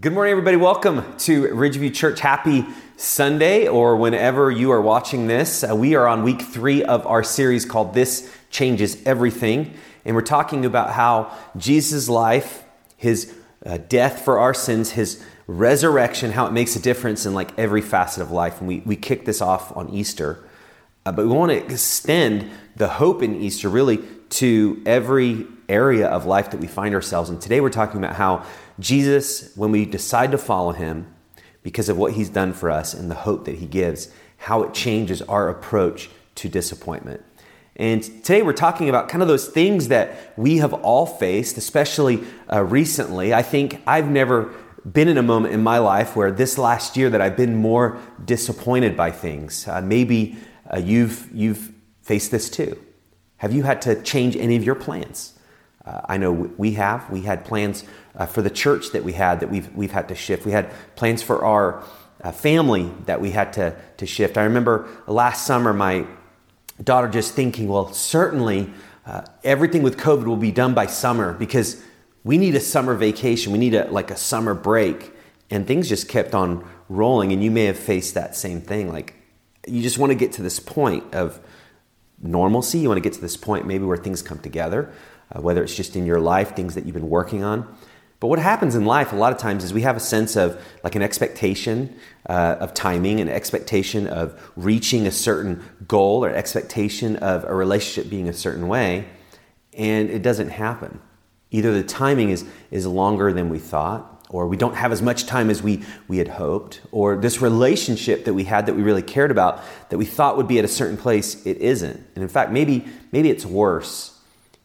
Good morning, everybody. Welcome to Ridgeview Church. Happy Sunday, or whenever you are watching this. Uh, we are on week three of our series called This Changes Everything. And we're talking about how Jesus' life, his uh, death for our sins, his resurrection, how it makes a difference in like every facet of life. And we, we kick this off on Easter. Uh, but we want to extend the hope in Easter really to every area of life that we find ourselves in. Today we're talking about how Jesus, when we decide to follow him because of what he's done for us and the hope that he gives, how it changes our approach to disappointment. And today we're talking about kind of those things that we have all faced, especially uh, recently. I think I've never been in a moment in my life where this last year that I've been more disappointed by things. Uh, maybe uh, you've you've faced this too. Have you had to change any of your plans? Uh, I know we have. We had plans uh, for the church that we had that we've, we've had to shift. We had plans for our uh, family that we had to, to shift. I remember last summer my daughter just thinking, well, certainly uh, everything with COVID will be done by summer because we need a summer vacation. We need a, like a summer break. And things just kept on rolling. And you may have faced that same thing. Like you just want to get to this point of normalcy. You want to get to this point maybe where things come together uh, whether it's just in your life, things that you've been working on. But what happens in life a lot of times is we have a sense of like an expectation uh, of timing, an expectation of reaching a certain goal, or expectation of a relationship being a certain way, and it doesn't happen. Either the timing is, is longer than we thought, or we don't have as much time as we, we had hoped, or this relationship that we had that we really cared about that we thought would be at a certain place, it isn't. And in fact, maybe, maybe it's worse.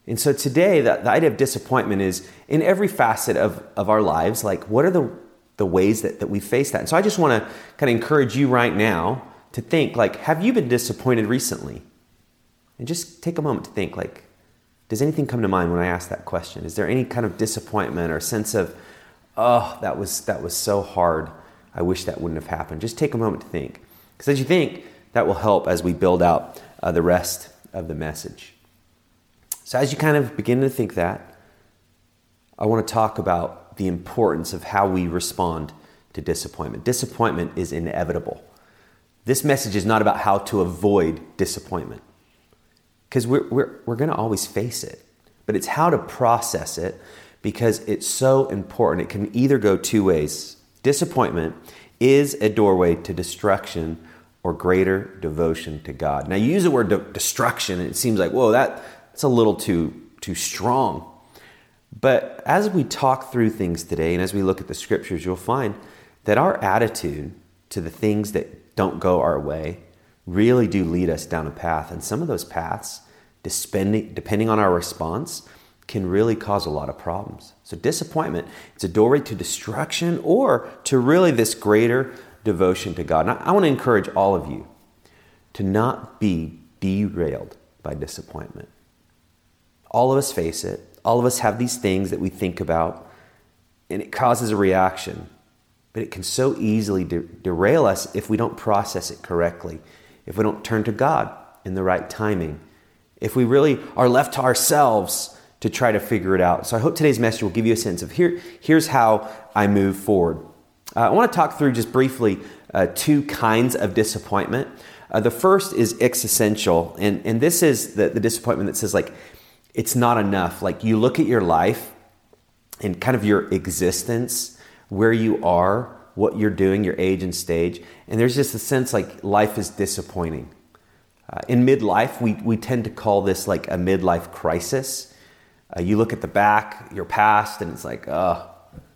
And so today, the, the idea of disappointment is in every facet of, of our lives, like what are the, the ways that, that we face that? And so I just want to kind of encourage you right now to think, like, have you been disappointed recently? And just take a moment to think, like, does anything come to mind when I ask that question? Is there any kind of disappointment or sense of, oh, that was, that was so hard. I wish that wouldn't have happened. Just take a moment to think. Because as you think, that will help as we build out uh, the rest of the message. So, as you kind of begin to think that, I want to talk about the importance of how we respond to disappointment. Disappointment is inevitable. This message is not about how to avoid disappointment, because we're, we're, we're going to always face it, but it's how to process it because it's so important. It can either go two ways. Disappointment is a doorway to destruction or greater devotion to God. Now, you use the word de- destruction, and it seems like, whoa, that, it's a little too, too strong. But as we talk through things today and as we look at the scriptures, you'll find that our attitude to the things that don't go our way really do lead us down a path. And some of those paths, depending on our response, can really cause a lot of problems. So, disappointment, it's a doorway to destruction or to really this greater devotion to God. And I want to encourage all of you to not be derailed by disappointment. All of us face it. All of us have these things that we think about, and it causes a reaction. But it can so easily de- derail us if we don't process it correctly, if we don't turn to God in the right timing, if we really are left to ourselves to try to figure it out. So I hope today's message will give you a sense of here, here's how I move forward. Uh, I want to talk through just briefly uh, two kinds of disappointment. Uh, the first is existential, and, and this is the, the disappointment that says, like, it's not enough. Like you look at your life and kind of your existence, where you are, what you're doing, your age and stage, and there's just a sense like life is disappointing. Uh, in midlife, we, we tend to call this like a midlife crisis. Uh, you look at the back, your past, and it's like, oh,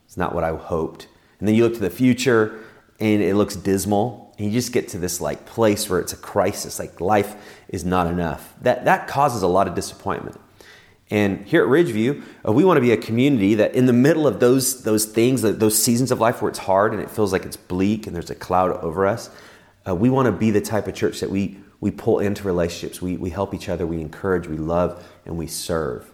it's not what I hoped. And then you look to the future, and it looks dismal. And you just get to this like place where it's a crisis, like life is not enough. That, that causes a lot of disappointment. And here at Ridgeview, uh, we want to be a community that in the middle of those, those things, those seasons of life where it's hard and it feels like it's bleak and there's a cloud over us, uh, we want to be the type of church that we, we pull into relationships. We, we help each other, we encourage, we love, and we serve.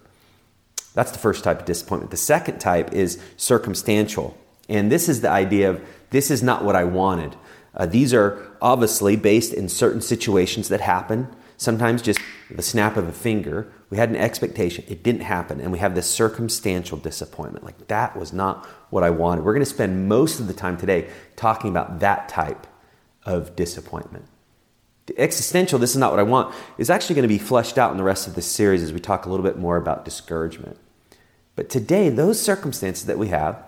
That's the first type of disappointment. The second type is circumstantial. And this is the idea of this is not what I wanted. Uh, these are obviously based in certain situations that happen sometimes just the snap of a finger. We had an expectation, it didn't happen, and we have this circumstantial disappointment. Like, that was not what I wanted. We're going to spend most of the time today talking about that type of disappointment. The existential, this is not what I want, is actually going to be fleshed out in the rest of this series as we talk a little bit more about discouragement. But today, those circumstances that we have,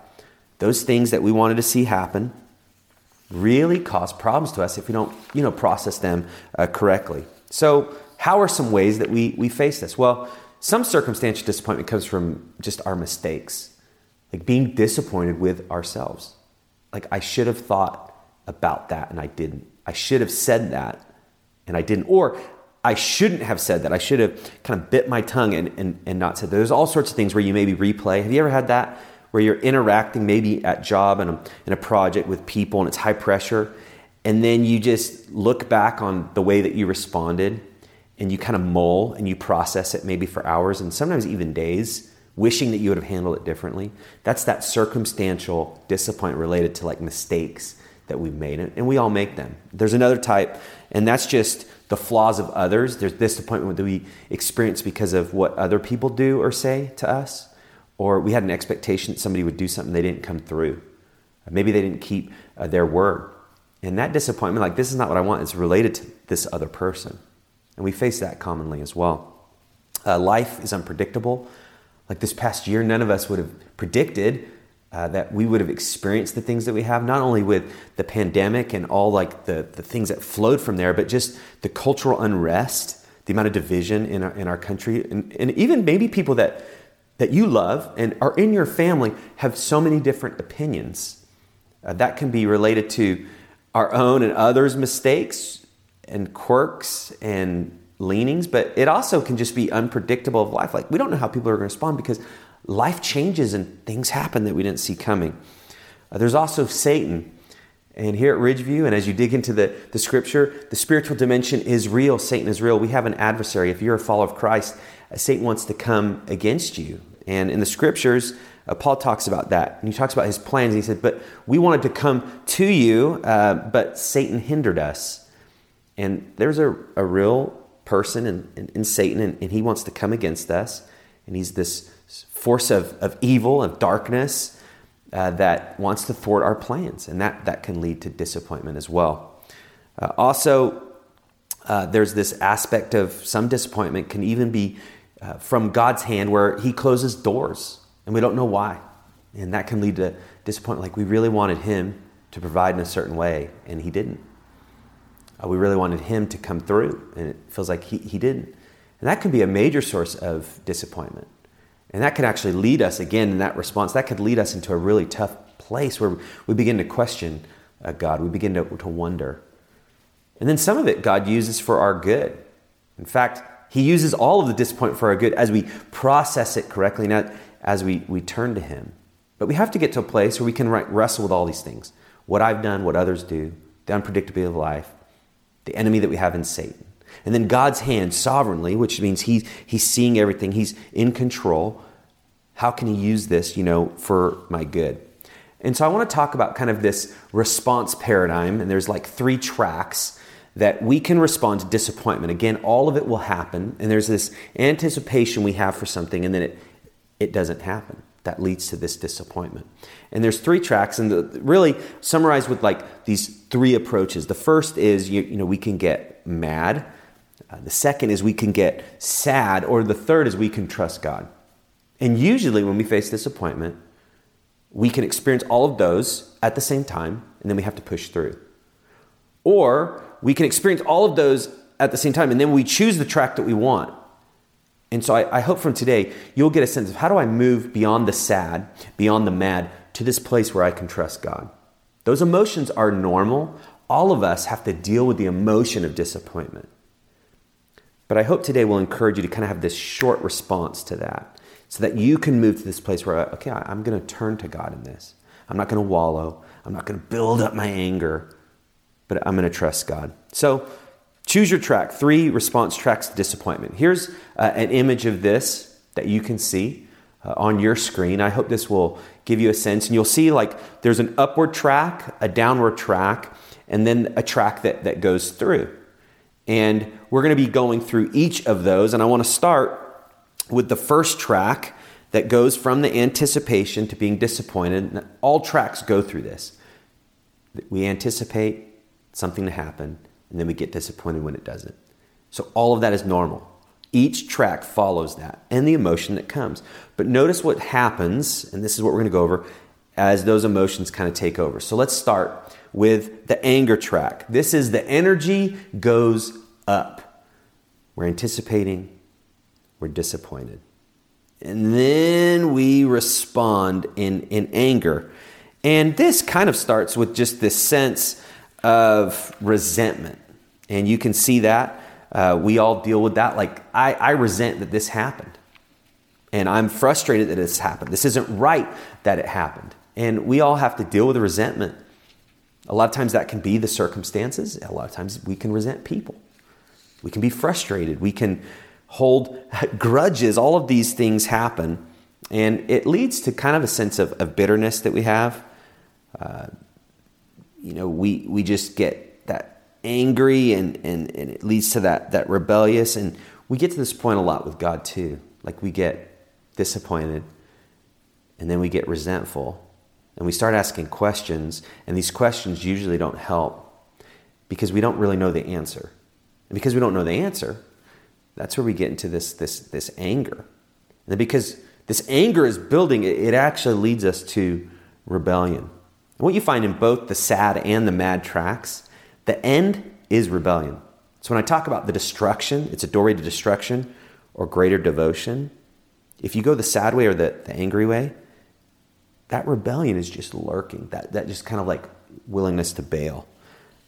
those things that we wanted to see happen, really cause problems to us if we don't, you know, process them uh, correctly. So, how are some ways that we, we face this? Well, some circumstantial disappointment comes from just our mistakes, like being disappointed with ourselves. Like, I should have thought about that and I didn't. I should have said that and I didn't. Or I shouldn't have said that. I should have kind of bit my tongue and, and, and not said that. There's all sorts of things where you maybe replay. Have you ever had that? Where you're interacting maybe at job and in a project with people and it's high pressure, and then you just look back on the way that you responded and you kind of mull and you process it maybe for hours and sometimes even days, wishing that you would have handled it differently. That's that circumstantial disappointment related to like mistakes that we've made, and we all make them. There's another type, and that's just the flaws of others. There's disappointment that we experience because of what other people do or say to us, or we had an expectation that somebody would do something they didn't come through. Maybe they didn't keep uh, their word. And that disappointment, like, this is not what I want, is related to this other person. And we face that commonly as well. Uh, life is unpredictable. Like this past year, none of us would have predicted uh, that we would have experienced the things that we have, not only with the pandemic and all like the, the things that flowed from there, but just the cultural unrest, the amount of division in our, in our country, and, and even maybe people that, that you love and are in your family have so many different opinions. Uh, that can be related to our own and others' mistakes and quirks and leanings, but it also can just be unpredictable of life. Like we don't know how people are going to respond because life changes and things happen that we didn't see coming. Uh, there's also Satan. And here at Ridgeview, and as you dig into the, the scripture, the spiritual dimension is real. Satan is real. We have an adversary. If you're a follower of Christ, uh, Satan wants to come against you. And in the scriptures, uh, Paul talks about that. And he talks about his plans. He said, But we wanted to come to you, uh, but Satan hindered us. And there's a, a real person in, in, in Satan, and, and he wants to come against us. And he's this force of, of evil, of darkness uh, that wants to thwart our plans. And that, that can lead to disappointment as well. Uh, also, uh, there's this aspect of some disappointment can even be uh, from God's hand where He closes doors and we don't know why. And that can lead to disappointment. Like we really wanted Him to provide in a certain way and He didn't. Uh, we really wanted Him to come through and it feels like He, he didn't. And that can be a major source of disappointment. And that can actually lead us, again, in that response, that could lead us into a really tough place where we begin to question uh, God. We begin to, to wonder. And then some of it God uses for our good. In fact, He uses all of the disappointment for our good as we process it correctly, not as we, we turn to Him. But we have to get to a place where we can wrestle with all these things what I've done, what others do, the unpredictability of life, the enemy that we have in Satan. And then God's hand sovereignly, which means he, He's seeing everything, He's in control. How can He use this, you know, for my good? And so I want to talk about kind of this response paradigm, and there's like three tracks that we can respond to disappointment. Again, all of it will happen, and there's this anticipation we have for something, and then it, it doesn't happen. That leads to this disappointment. And there's three tracks, and the, really summarized with like these three approaches. The first is you, you know we can get mad, uh, the second is we can get sad, or the third is we can trust God. And usually, when we face disappointment, we can experience all of those at the same time, and then we have to push through. Or we can experience all of those at the same time, and then we choose the track that we want. And so I, I, hope from today you'll get a sense of how do I move beyond the sad, beyond the mad, to this place where I can trust God. Those emotions are normal. All of us have to deal with the emotion of disappointment. But I hope today will encourage you to kind of have this short response to that so that you can move to this place where, okay, I'm going to turn to God in this. I'm not going to wallow. I'm not going to build up my anger, but I'm going to trust God. So choose your track. Three response tracks to disappointment. Here's uh, an image of this that you can see uh, on your screen. I hope this will give you a sense. And you'll see like there's an upward track, a downward track, and then a track that, that goes through. And we're going to be going through each of those. And I want to start with the first track that goes from the anticipation to being disappointed. And All tracks go through this. We anticipate something to happen, and then we get disappointed when it doesn't. So all of that is normal. Each track follows that and the emotion that comes. But notice what happens, and this is what we're going to go over as those emotions kind of take over. So let's start with the anger track. This is the energy goes up. We're anticipating, we're disappointed. And then we respond in, in anger. And this kind of starts with just this sense of resentment. And you can see that. Uh, we all deal with that. Like, I, I resent that this happened. And I'm frustrated that it's happened. This isn't right that it happened. And we all have to deal with the resentment. A lot of times that can be the circumstances. A lot of times we can resent people. We can be frustrated. We can hold grudges. All of these things happen. And it leads to kind of a sense of, of bitterness that we have. Uh, you know, we, we just get that angry and, and, and it leads to that, that rebellious. And we get to this point a lot with God too. Like we get disappointed and then we get resentful and we start asking questions. And these questions usually don't help because we don't really know the answer. And because we don't know the answer, that's where we get into this, this, this anger. And because this anger is building, it actually leads us to rebellion. What you find in both the sad and the mad tracks, the end is rebellion. So when I talk about the destruction, it's a doorway to destruction or greater devotion. If you go the sad way or the, the angry way, that rebellion is just lurking, that, that just kind of like willingness to bail.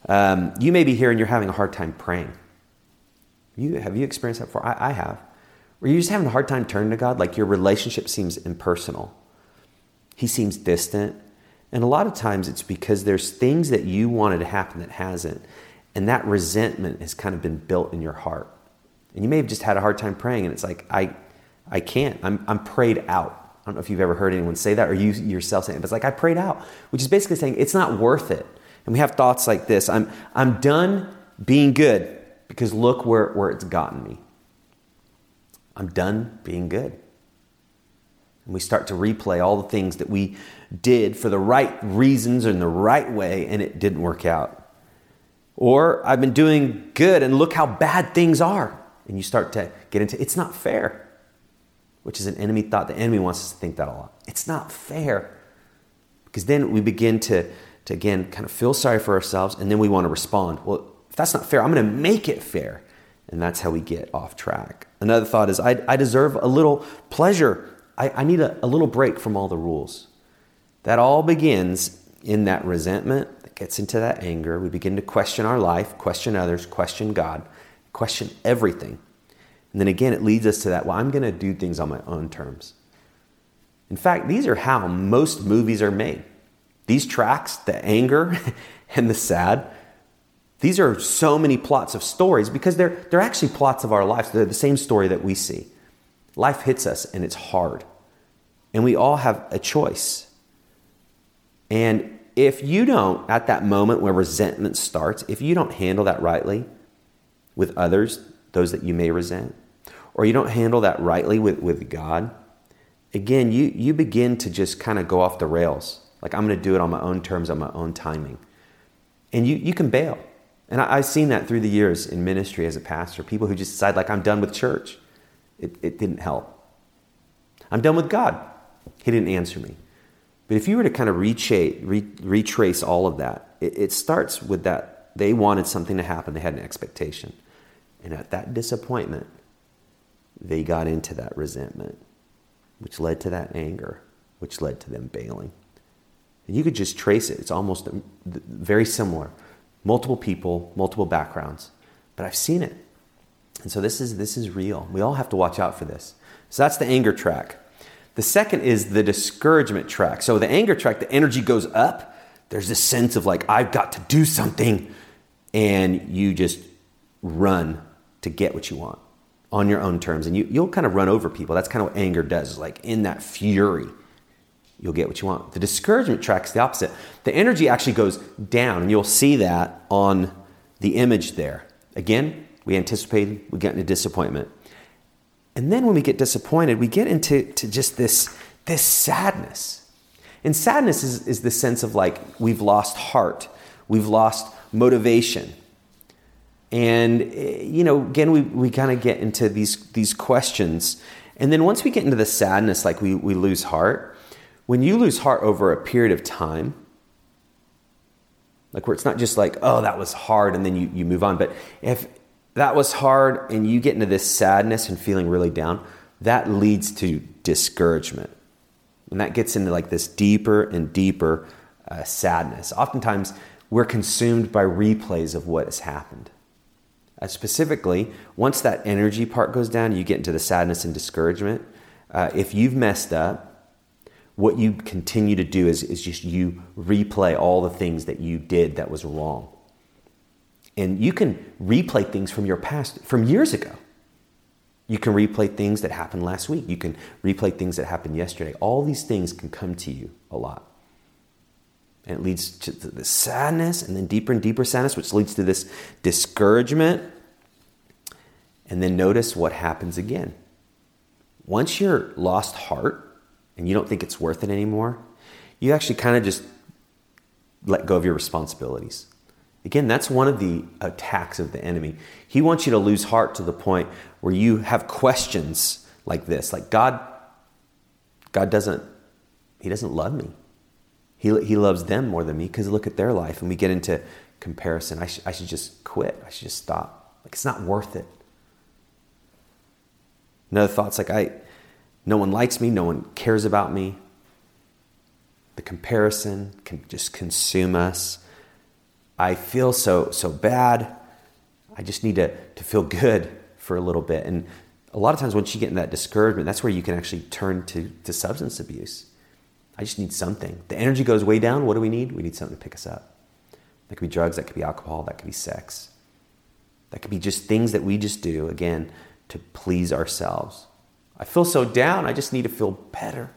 Um, you may be here and you're having a hard time praying. You, have you experienced that before? I, I have. Where you're just having a hard time turning to God, like your relationship seems impersonal. He seems distant. And a lot of times it's because there's things that you wanted to happen that hasn't. And that resentment has kind of been built in your heart. And you may have just had a hard time praying, and it's like, I, I can't. I'm, I'm prayed out. I don't know if you've ever heard anyone say that or you yourself saying it, but it's like, I prayed out, which is basically saying it's not worth it. And we have thoughts like this I'm, I'm done being good because look where, where it's gotten me. I'm done being good. And we start to replay all the things that we did for the right reasons and the right way, and it didn't work out. Or I've been doing good, and look how bad things are. And you start to get into it's not fair, which is an enemy thought. The enemy wants us to think that a lot. It's not fair. Because then we begin to, to again, kind of feel sorry for ourselves, and then we want to respond. Well, if that's not fair, I'm going to make it fair. And that's how we get off track. Another thought is I, I deserve a little pleasure. I, I need a, a little break from all the rules. That all begins in that resentment that gets into that anger. We begin to question our life, question others, question God, question everything. And then again, it leads us to that, well, I'm going to do things on my own terms. In fact, these are how most movies are made. These tracks, the anger and the sad, these are so many plots of stories because they're, they're actually plots of our lives. They're the same story that we see. Life hits us and it's hard. And we all have a choice. And if you don't, at that moment where resentment starts, if you don't handle that rightly with others, those that you may resent, or you don't handle that rightly with, with God, again, you, you begin to just kind of go off the rails. Like, I'm going to do it on my own terms, on my own timing. And you, you can bail. And I, have seen that through the years in ministry as a pastor. People who just decide, like, I'm done with church. It, it didn't help. I'm done with God. He didn't answer me. But if you were to kind of retrace, all of that, it, it starts with that they wanted something to happen, they had an expectation. And at that disappointment, they got into that resentment, which led to that anger, which led to them bailing. And you could just trace it. It's almost um, very similar multiple people, multiple backgrounds, but I've seen it. And so this is this is real. We all have to watch out for this. So that's the anger track. The second is the discouragement track. So the anger track, the energy goes up. There's this sense of like I've got to do something and you just run to get what you want on your own terms and you, you'll kind of run over people. That's kind of what anger does. Like in that fury, you'll get what you want. The discouragement track is the opposite. The energy actually goes down, and you'll see that on the image there. Again, we anticipated, we get into disappointment. And then when we get disappointed, we get into to just this, this sadness. And sadness is, is the sense of like we've lost heart, we've lost motivation. And, eh, you know, again, we, we kind of get into these, these questions. And then once we get into the sadness, like we, we lose heart, when you lose heart over a period of time, like where it's not just like, oh, that was hard, and then you, you move on. But if that was hard and you get into this sadness and feeling really down, that leads to discouragement. And that gets into like this deeper and deeper uh, sadness. Oftentimes, we're consumed by replays of what has happened. Uh, specifically, once that energy part goes down, you get into the sadness and discouragement. Uh, if you've messed up, what you continue to do is, is just you replay all the things that you did that was wrong. And you can replay things from your past, from years ago. You can replay things that happened last week. You can replay things that happened yesterday. All these things can come to you a lot. And it leads to the sadness and then deeper and deeper sadness, which leads to this discouragement. And then notice what happens again. Once you're lost heart, and you don't think it's worth it anymore, you actually kind of just let go of your responsibilities. Again, that's one of the attacks of the enemy. He wants you to lose heart to the point where you have questions like this, like God God doesn't he doesn't love me. He, he loves them more than me because look at their life and we get into comparison. I, sh- I should just quit. I should just stop. Like it's not worth it. Another thought's like I no one likes me, no one cares about me. The comparison can just consume us. I feel so so bad. I just need to, to feel good for a little bit. And a lot of times once you get in that discouragement, that's where you can actually turn to, to substance abuse. I just need something. The energy goes way down. What do we need? We need something to pick us up. That could be drugs, that could be alcohol, that could be sex. That could be just things that we just do, again, to please ourselves. I feel so down, I just need to feel better.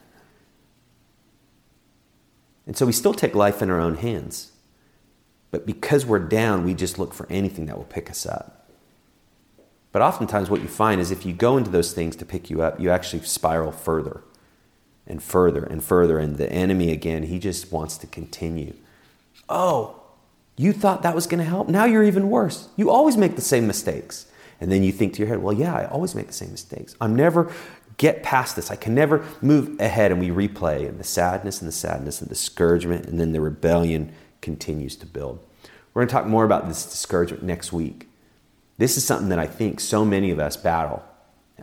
And so we still take life in our own hands. But because we're down, we just look for anything that will pick us up. But oftentimes, what you find is if you go into those things to pick you up, you actually spiral further and further and further. And the enemy, again, he just wants to continue. Oh, you thought that was going to help? Now you're even worse. You always make the same mistakes. And then you think to your head, well, yeah, I always make the same mistakes. I'm never get past this. I can never move ahead. And we replay and the sadness and the sadness and the discouragement. And then the rebellion continues to build. We're going to talk more about this discouragement next week. This is something that I think so many of us battle.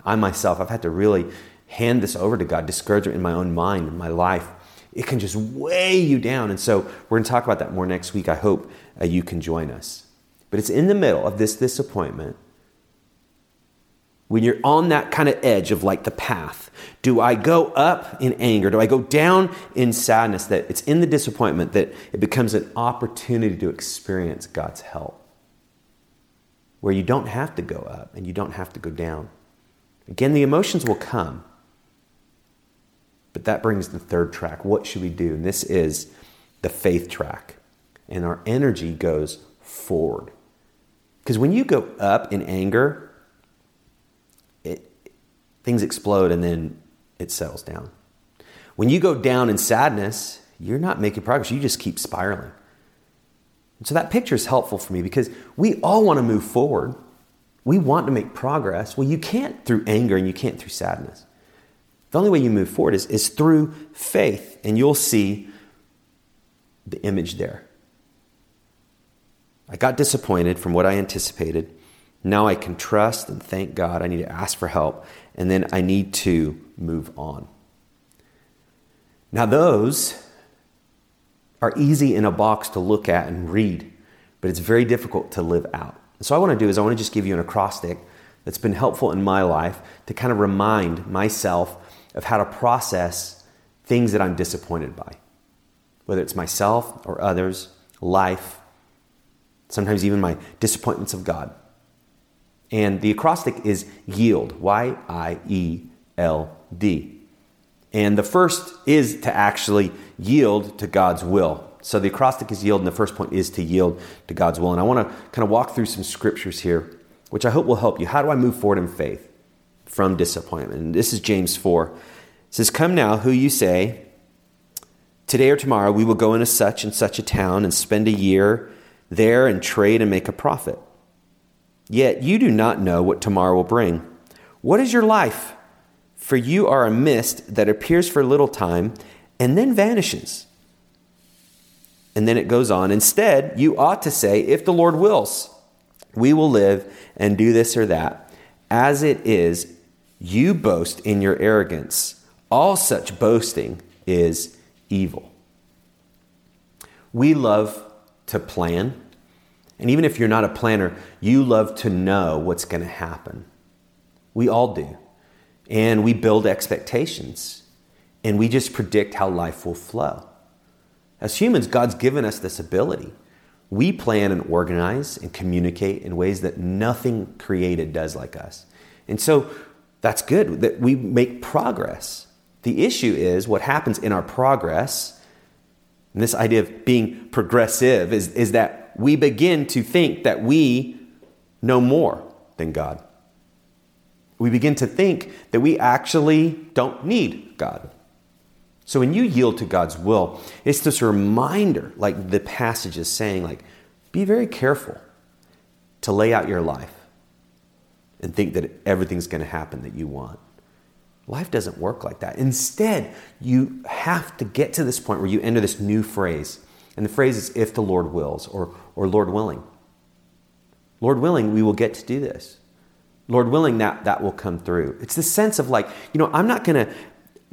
I myself, I've had to really hand this over to God, discouragement in my own mind, in my life. It can just weigh you down. And so we're going to talk about that more next week. I hope uh, you can join us. But it's in the middle of this disappointment when you're on that kind of edge of like the path do i go up in anger? Do i go down in sadness that it's in the disappointment that it becomes an opportunity to experience god's help? Where you don't have to go up and you don't have to go down. Again the emotions will come but that brings the third track. What should we do? And this is the faith track. And our energy goes forward. Because when you go up in anger things explode and then it settles down. When you go down in sadness, you're not making progress. You just keep spiraling. And so that picture is helpful for me because we all want to move forward. We want to make progress. Well, you can't through anger and you can't through sadness. The only way you move forward is, is through faith, and you'll see the image there. I got disappointed from what I anticipated. Now I can trust and thank God. I need to ask for help and then I need to move on. Now, those are easy in a box to look at and read, but it's very difficult to live out. So, what I want to do is I want to just give you an acrostic that's been helpful in my life to kind of remind myself of how to process things that I'm disappointed by, whether it's myself or others, life, sometimes even my disappointments of God. And the acrostic is yield, Y I E L D. And the first is to actually yield to God's will. So the acrostic is yield, and the first point is to yield to God's will. And I want to kind of walk through some scriptures here which I hope will help you. How do I move forward in faith from disappointment? And this is James 4. It says, Come now, who you say, today or tomorrow we will go into such and such a town and spend a year there and trade and make a profit. Yet you do not know what tomorrow will bring. What is your life? For you are a mist that appears for a little time and then vanishes. And then it goes on. Instead, you ought to say, If the Lord wills, we will live and do this or that. As it is, you boast in your arrogance. All such boasting is evil. We love to plan and even if you're not a planner, you love to know what's going to happen. We all do. And we build expectations and we just predict how life will flow. As humans, God's given us this ability. We plan and organize and communicate in ways that nothing created does like us. And so that's good that we make progress. The issue is what happens in our progress, and this idea of being progressive is, is that we begin to think that we know more than God. We begin to think that we actually don't need God. So when you yield to God's will, it's this reminder, like the passage is saying, like, be very careful to lay out your life and think that everything's going to happen that you want. Life doesn't work like that. Instead, you have to get to this point where you enter this new phrase and the phrase is if the Lord wills or, or Lord willing. Lord willing, we will get to do this. Lord willing, that, that will come through. It's the sense of like, you know, I'm not going to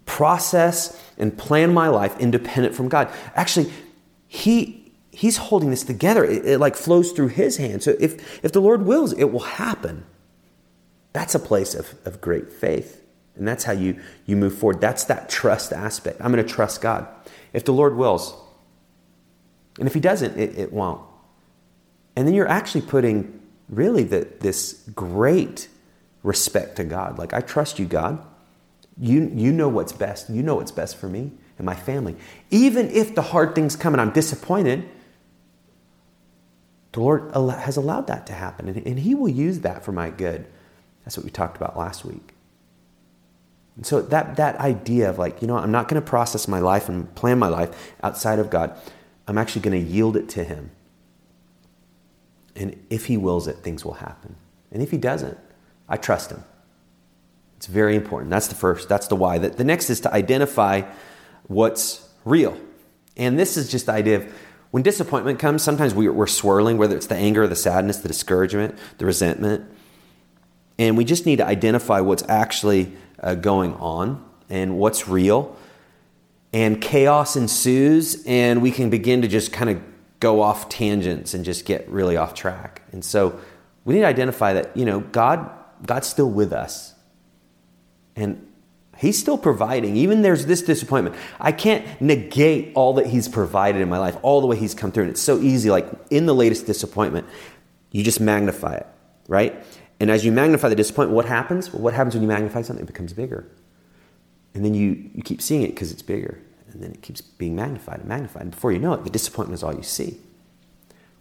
process and plan my life independent from God. Actually, He He's holding this together. It, it like flows through His hand. So if, if the Lord wills, it will happen. That's a place of, of great faith. And that's how you, you move forward. That's that trust aspect. I'm going to trust God. If the Lord wills, and if he doesn't, it, it won't. And then you're actually putting really the, this great respect to God. Like, I trust you, God. You, you know what's best. You know what's best for me and my family. Even if the hard things come and I'm disappointed, the Lord has allowed that to happen, and, and He will use that for my good. That's what we talked about last week. And so that, that idea of like, you know, I'm not going to process my life and plan my life outside of God. I'm actually going to yield it to Him. And if He wills it, things will happen. And if He doesn't, I trust Him. It's very important. That's the first, that's the why. The, next is to identify what's real. And this is just the idea of when disappointment comes, sometimes we, we're swirling, whether it's the anger, the sadness, the discouragement, the resentment. And we just need to identify what's actually uh, going on and what's real and chaos ensues, and we can begin to just kind of go off tangents and just get really off track. And so we need to identify that, you know, God, God's still with us. And He's still providing. Even there's this disappointment. I can't negate all that He's provided in my life, all the way He's come through. And it's so easy, like in the latest disappointment, you just magnify it, right? And as you magnify the disappointment, what happens? Well, what happens when you magnify something? It becomes bigger. And then you, you keep seeing it because it's bigger. And then it keeps being magnified and magnified. And before you know it, the disappointment is all you see.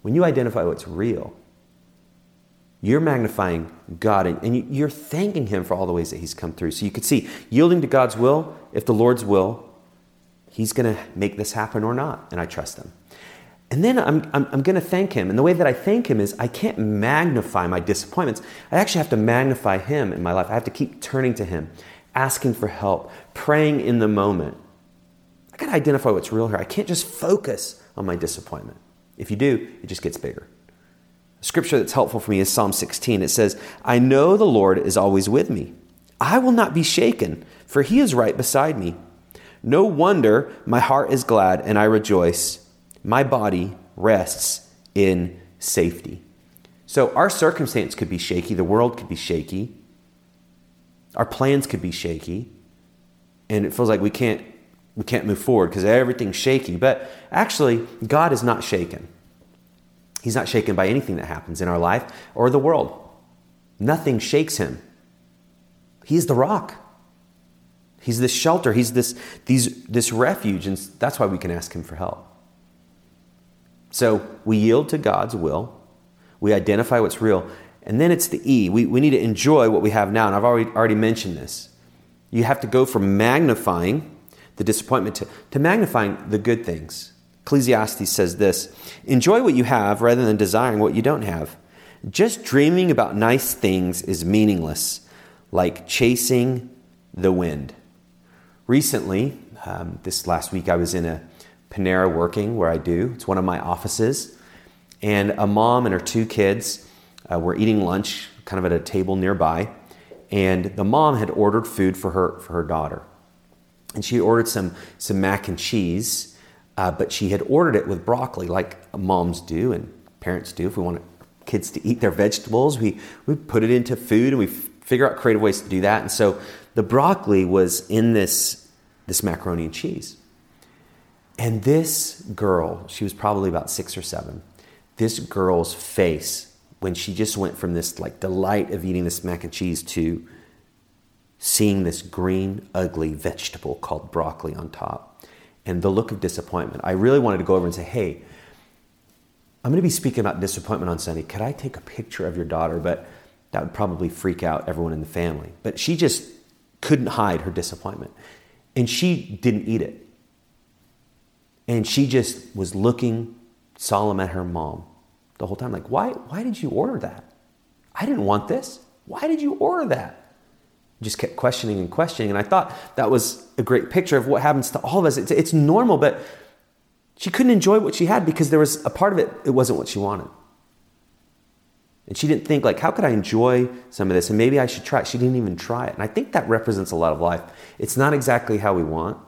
When you identify what's real, you're magnifying God and, you're thanking Him for all the ways that He's come through. So you could see, yielding to God's will, if the Lord's will, He's going to make this happen or not. And I trust Him. And then I'm, I'm, I'm going to thank Him. And the way that I thank Him is I can't magnify my disappointments. I actually have to magnify Him in my life. I have to keep turning to Him asking for help, praying in the moment. I got to identify what's real here. I can't just focus on my disappointment. If you do, it just gets bigger. A scripture that's helpful for me is Psalm 16. It says, I know the Lord is always with me. I will not be shaken, for he is right beside me. No wonder my heart is glad and I rejoice. My body rests in safety. So our circumstance could be shaky, the world could be shaky, our plans could be shaky, and it feels like we can't we can't move forward because everything's shaky. But actually, God is not shaken. He's not shaken by anything that happens in our life or the world. Nothing shakes him. He's the rock. He's this shelter. He's this, these, this refuge. And that's why we can ask him for help. So we yield to God's will. We identify what's real. And then it's the E. We, we need to enjoy what we have now. And I've already, already mentioned this. You have to go from magnifying the disappointment to, to magnifying the good things. Ecclesiastes says this Enjoy what you have rather than desiring what you don't have. Just dreaming about nice things is meaningless, like chasing the wind. Recently, um, this last week, I was in a Panera working where I do. It's one of my offices. And a mom and her two kids uh, were eating lunch kind of at a table nearby. And the mom had ordered food for her, for her daughter. And she ordered some, some mac and cheese uh, but she had ordered it with broccoli, like moms do and parents do. If we want kids to eat their vegetables, we, we put it into food and we figure out creative ways to do that. And so the broccoli was in this, this macaroni and cheese. And this girl, she was probably about six or seven, this girl's face when she just went from this like delight of eating this mac and cheese to seeing this green, ugly vegetable called broccoli on top and the look of disappointment. I really wanted to go over and say, hey, I'm going to be speaking about disappointment on Sunday. Could I take a picture of your daughter? But that would probably freak out everyone in the family. But she just couldn't hide her disappointment. And she didn't eat it. And she just was looking solemn at her mom the whole time. Like, why, why did you order that? I didn't want this. Why did you order that? Just kept questioning and questioning. And I thought that was a great picture of what happens to all of us. It's, it's normal, but she couldn't enjoy what she had because there was a part of it, it wasn't what she wanted. And she didn't think, like, how could I enjoy some of this? And maybe I should try it. She didn't even try it. And I think that represents a lot of life. It's not exactly how we want,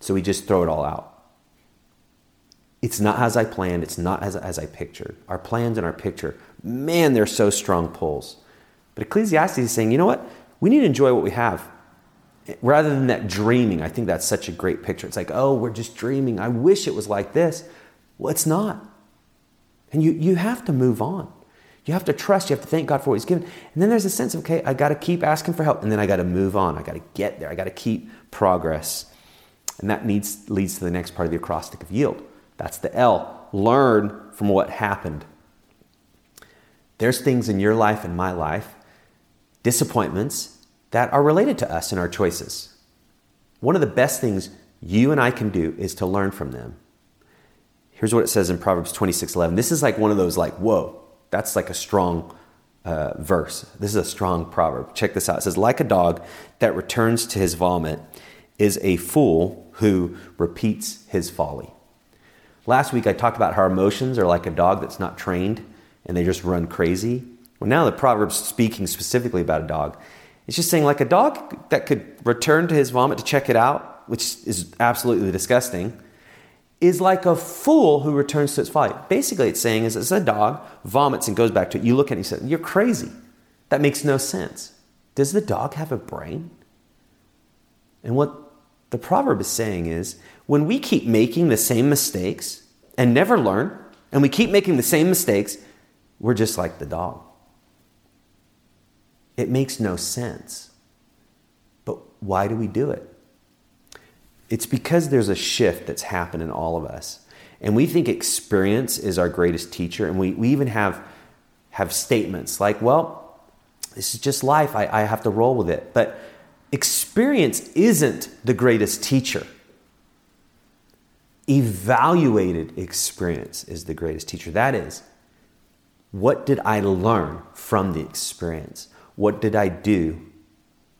so we just throw it all out. It's not as I planned, it's not as, as I pictured. Our plans and our picture, man, they're so strong pulls. But Ecclesiastes is saying, you know what? We need to enjoy what we have rather than that dreaming. I think that's such a great picture. It's like, oh, we're just dreaming. I wish it was like this. Well, it's not. And you, you have to move on. You have to trust. You have to thank God for what He's given. And then there's a sense of, okay, I got to keep asking for help. And then I got to move on. I got to get there. I got to keep progress. And that needs, leads to the next part of the acrostic of yield. That's the L. Learn from what happened. There's things in your life and my life disappointments that are related to us and our choices. One of the best things you and I can do is to learn from them. Here's what it says in Proverbs 26:11. This is like one of those like, whoa, that's like a strong uh, verse. This is a strong proverb. Check this out. It says, like a dog that returns to his vomit is a fool who repeats his folly. Last week I talked about how emotions are like a dog that's not trained and they just run crazy. Well, now the proverb's speaking specifically about a dog. It's just saying, like a dog that could return to his vomit to check it out, which is absolutely disgusting, is like a fool who returns to its folly. Basically, it's saying is it's a dog vomits and goes back to it. You look at it and you say, You're crazy. That makes no sense. Does the dog have a brain? And what the proverb is saying is when we keep making the same mistakes and never learn, and we keep making the same mistakes, we're just like the dog. It makes no sense. But why do we do it? It's because there's a shift that's happened in all of us. And we think experience is our greatest teacher. And we, we even have, have statements like, well, this is just life. I, I have to roll with it. But experience isn't the greatest teacher. Evaluated experience is the greatest teacher. That is, what did I learn from the experience? What did I do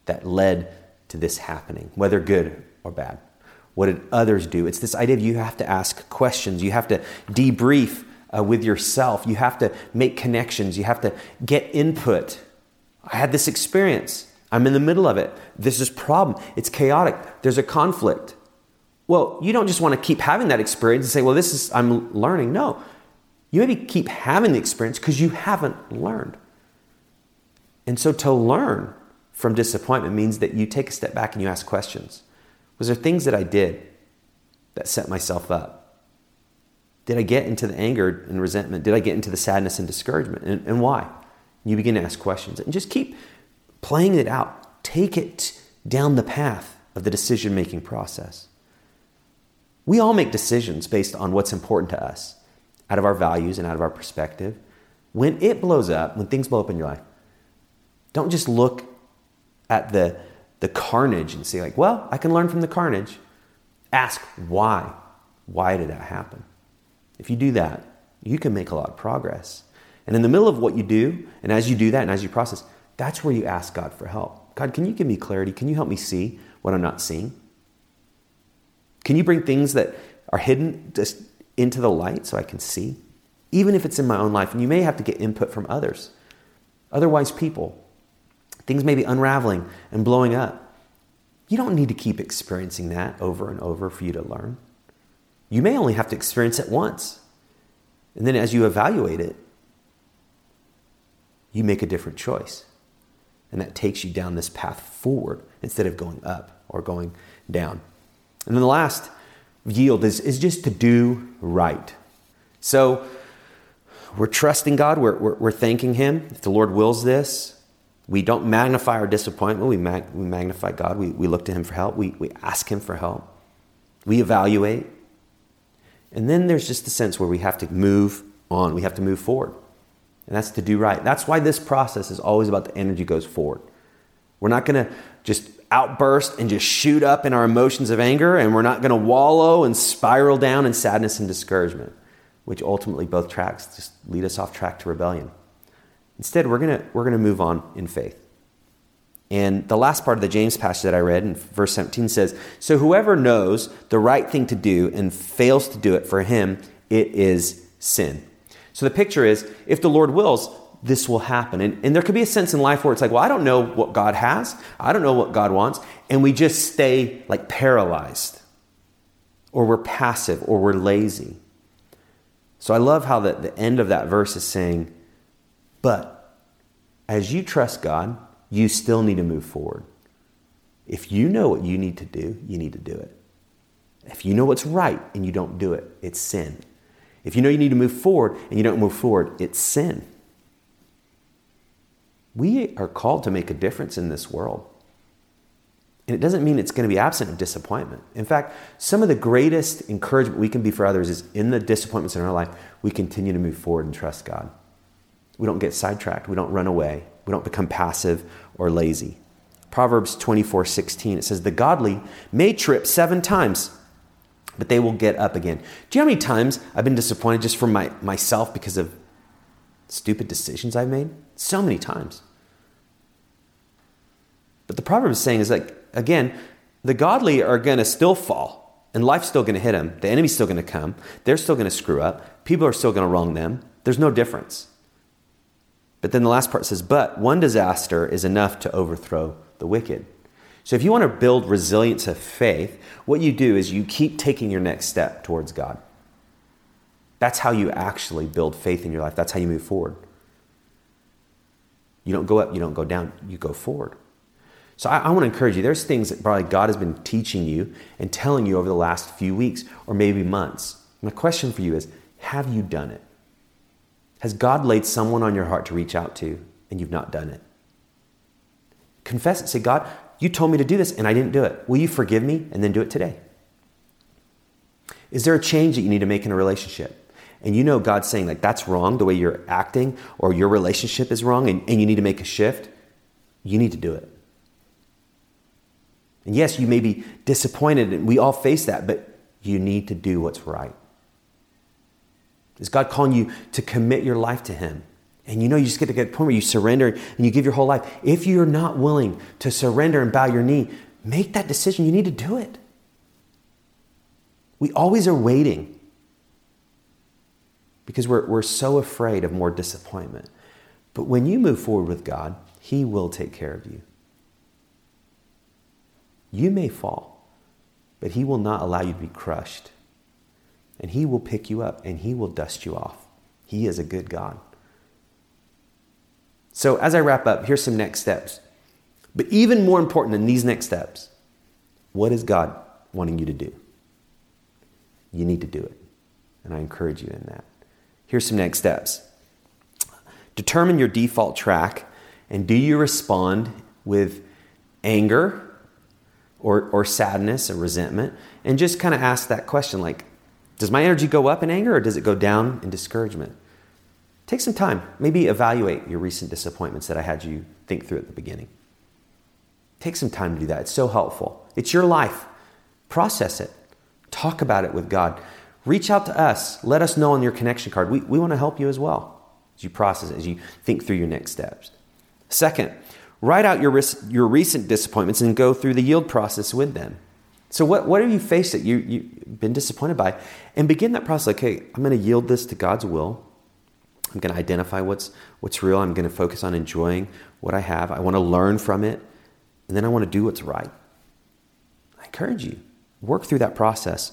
that led to this happening, whether good or bad? What did others do? It's this idea of you have to ask questions, you have to debrief uh, with yourself, you have to make connections, you have to get input. I had this experience. I'm in the middle of it. This is problem. It's chaotic. There's a conflict. Well, you don't just want to keep having that experience and say, well, this is, I'm learning. No. You maybe keep having the experience because you haven't learned. And so to learn from disappointment means that you take a step back and you ask questions. Was there things that I did that set myself up? Did I get into the anger and resentment? Did I get into the sadness and discouragement? And, and why? You begin to ask questions and just keep playing it out. Take it down the path of the decision making process. We all make decisions based on what's important to us, out of our values and out of our perspective. when it blows up, when things blow up in your life, don't just look at the, the carnage and say, like, well, I can learn from the carnage. Ask why. Why did that happen? If you do that, you can make a lot of progress. And in the middle of what you do, and as you do that and as you process, that's where you ask God for help. God, can you give me clarity? Can you help me see what I'm not seeing? Can you bring things that are hidden just into the light so I can see? Even if it's in my own life, and you may have to get input from others, otherwise, people. Things may be unraveling and blowing up. You don't need to keep experiencing that over and over for you to learn. You may only have to experience it once. And then as you evaluate it, you make a different choice. And that takes you down this path forward instead of going up or going down. And then the last yield is, is just to do right. So we're trusting God, we're, we're, we're thanking Him. If the Lord wills this, we don't magnify our disappointment, we, mag, we magnify God, we, we look to Him for help, we, we ask Him for help, we evaluate. And then there's just the sense where we have to move on, we have to move forward. And that's to do right. That's why this process is always about the energy goes forward. We're not going to just outburst and just shoot up in our emotions of anger, and we're not going to wallow and spiral down in sadness and discouragement, which ultimately both tracks just lead us off track to rebellion. Instead, we're going we're going to move on in faith. And the last part of the James passage that I read in verse 17 says, So whoever knows the right thing to do and fails to do it, for him it is sin. So the picture is if the Lord wills, this will happen. And, and there could be a sense in life where it's like, well, I don't know what God has, I don't know what God wants, and we just stay like paralyzed, or we're passive, or we're lazy. So I love how the, the end of that verse is saying, but as you trust God, you still need to move forward. If you know what you need to do, you need to do it. If you know what's right and you don't do it, it's sin. If you know you need to move forward and you don't move forward, it's sin. We are called to make a difference in this world. And it doesn't mean it's going to be absent of disappointment. In fact, some of the greatest encouragement we can be for others is in the disappointments in our life, we continue to move forward and trust God. We don't get sidetracked, we don't run away, we don't become passive or lazy. Proverbs 24 16, it says, The godly may trip seven times but they will get up again. Do you know how many times I've been disappointed just from my, myself because of stupid decisions I've made? So many times. But the proverb is saying is like, again, the godly are going to still fall and life's still going to hit them. The enemy's still going to come. They're still going to screw up. People are still going to wrong them. There's no difference. But then the last part says, but one disaster is enough to overthrow the wicked. So if you want to build resilience of faith, what you do is you keep taking your next step towards God. That's how you actually build faith in your life. That's how you move forward. You don't go up, you don't go down, you go forward. So I, I, want to encourage you. There's things that probably God has been teaching you and telling you over the last few weeks or maybe months. My question for you is have you done it? Has God laid someone on your heart to reach out to and you've not done it? Confess it. Say, God, you told me to do this and I didn't do it. Will you forgive me and then do it today? Is there a change that you need to make in a relationship? And you know God's saying, like, that's wrong, the way you're acting, or your relationship is wrong, and, and you need to make a shift. You need to do it. And yes, you may be disappointed, and we all face that, but you need to do what's right. Is God calling you to commit your life to Him? And you know, you just get to get to the point where you surrender and you give your whole life. If you're not willing to surrender and bow your knee, make that decision. You need to do it. We always are waiting because we're, we're so afraid of more disappointment. But when you move forward with God, He will take care of you. You may fall, but He will not allow you to be crushed. And He will pick you up and He will dust you off. He is a good God. So, as I wrap up, here's some next steps. But even more important than these next steps, what is God wanting you to do? You need to do it. And I encourage you in that. Here's some next steps determine your default track, and do you respond with anger or, or sadness or resentment? And just kind of ask that question like, does my energy go up in anger or does it go down in discouragement? take some time. Maybe evaluate your recent disappointments that I had you think through at the beginning. Take some time to do that. It's so helpful. It's your life. Process it. Talk about it with God. Reach out to us. Let us know on your connection card. We, we want to help you as well as you process it, as you think through your next steps. Second, write out your, your recent disappointments and go through the yield process with them. So, what, what have you faced that you, you've been disappointed by? And begin that process like, hey, I'm going to yield this to God's will. I'm going to identify what's, what's real. I'm going to focus on enjoying what I have. I want to learn from it and then I want to do what's right. I encourage you, work through that process.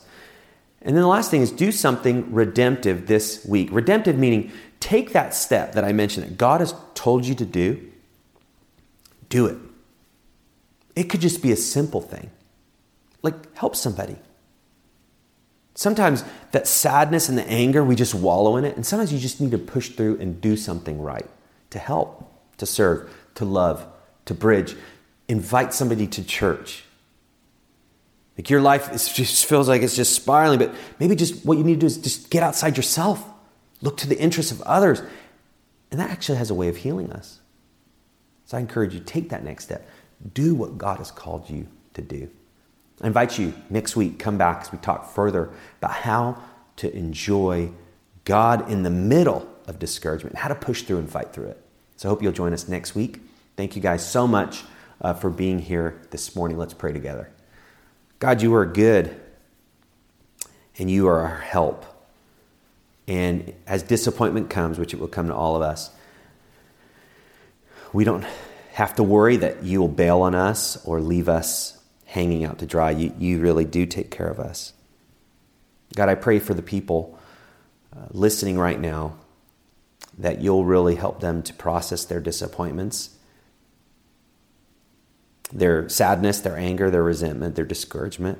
And then the last thing is do something redemptive this week. Redemptive meaning take that step that I mentioned that God has told you to do, do it. It could just be a simple thing, like help somebody. Sometimes that sadness and the anger, we just wallow in it. And sometimes you just need to push through and do something right to help, to serve, to love, to bridge invite somebody to church. Like your life is, just feels like it's just spiraling, but maybe just what you need to do is just get outside yourself, look to the interests of others. And that actually has a way of healing us. So I encourage you, take that next step. Do what God has called you to do. I invite you next week, come back as we talk further about how to enjoy God in the middle of discouragement, how to push through and fight through it. So I hope you'll join us next week. Thank you guys so much uh, for being here this morning. Let's pray together. God, you are good and you are our help. And as disappointment comes, which it will come to all of us, we don't have to worry that you will bail on us or leave us hanging out to dry. You, you really do take care of us. God, I pray for the people uh, listening right now that you'll really help them to process their disappointments their sadness, their anger, their resentment, their discouragement.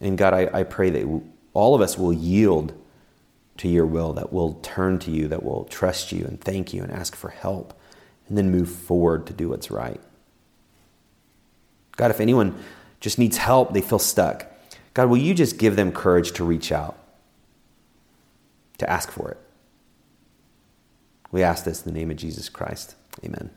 And God, I, I pray that all of us will yield to your will, that will turn to you, that will trust you and thank you and ask for help, and then move forward to do what's right. God, if anyone just needs help, they feel stuck, God, will you just give them courage to reach out, to ask for it? We ask this in the name of Jesus Christ. Amen.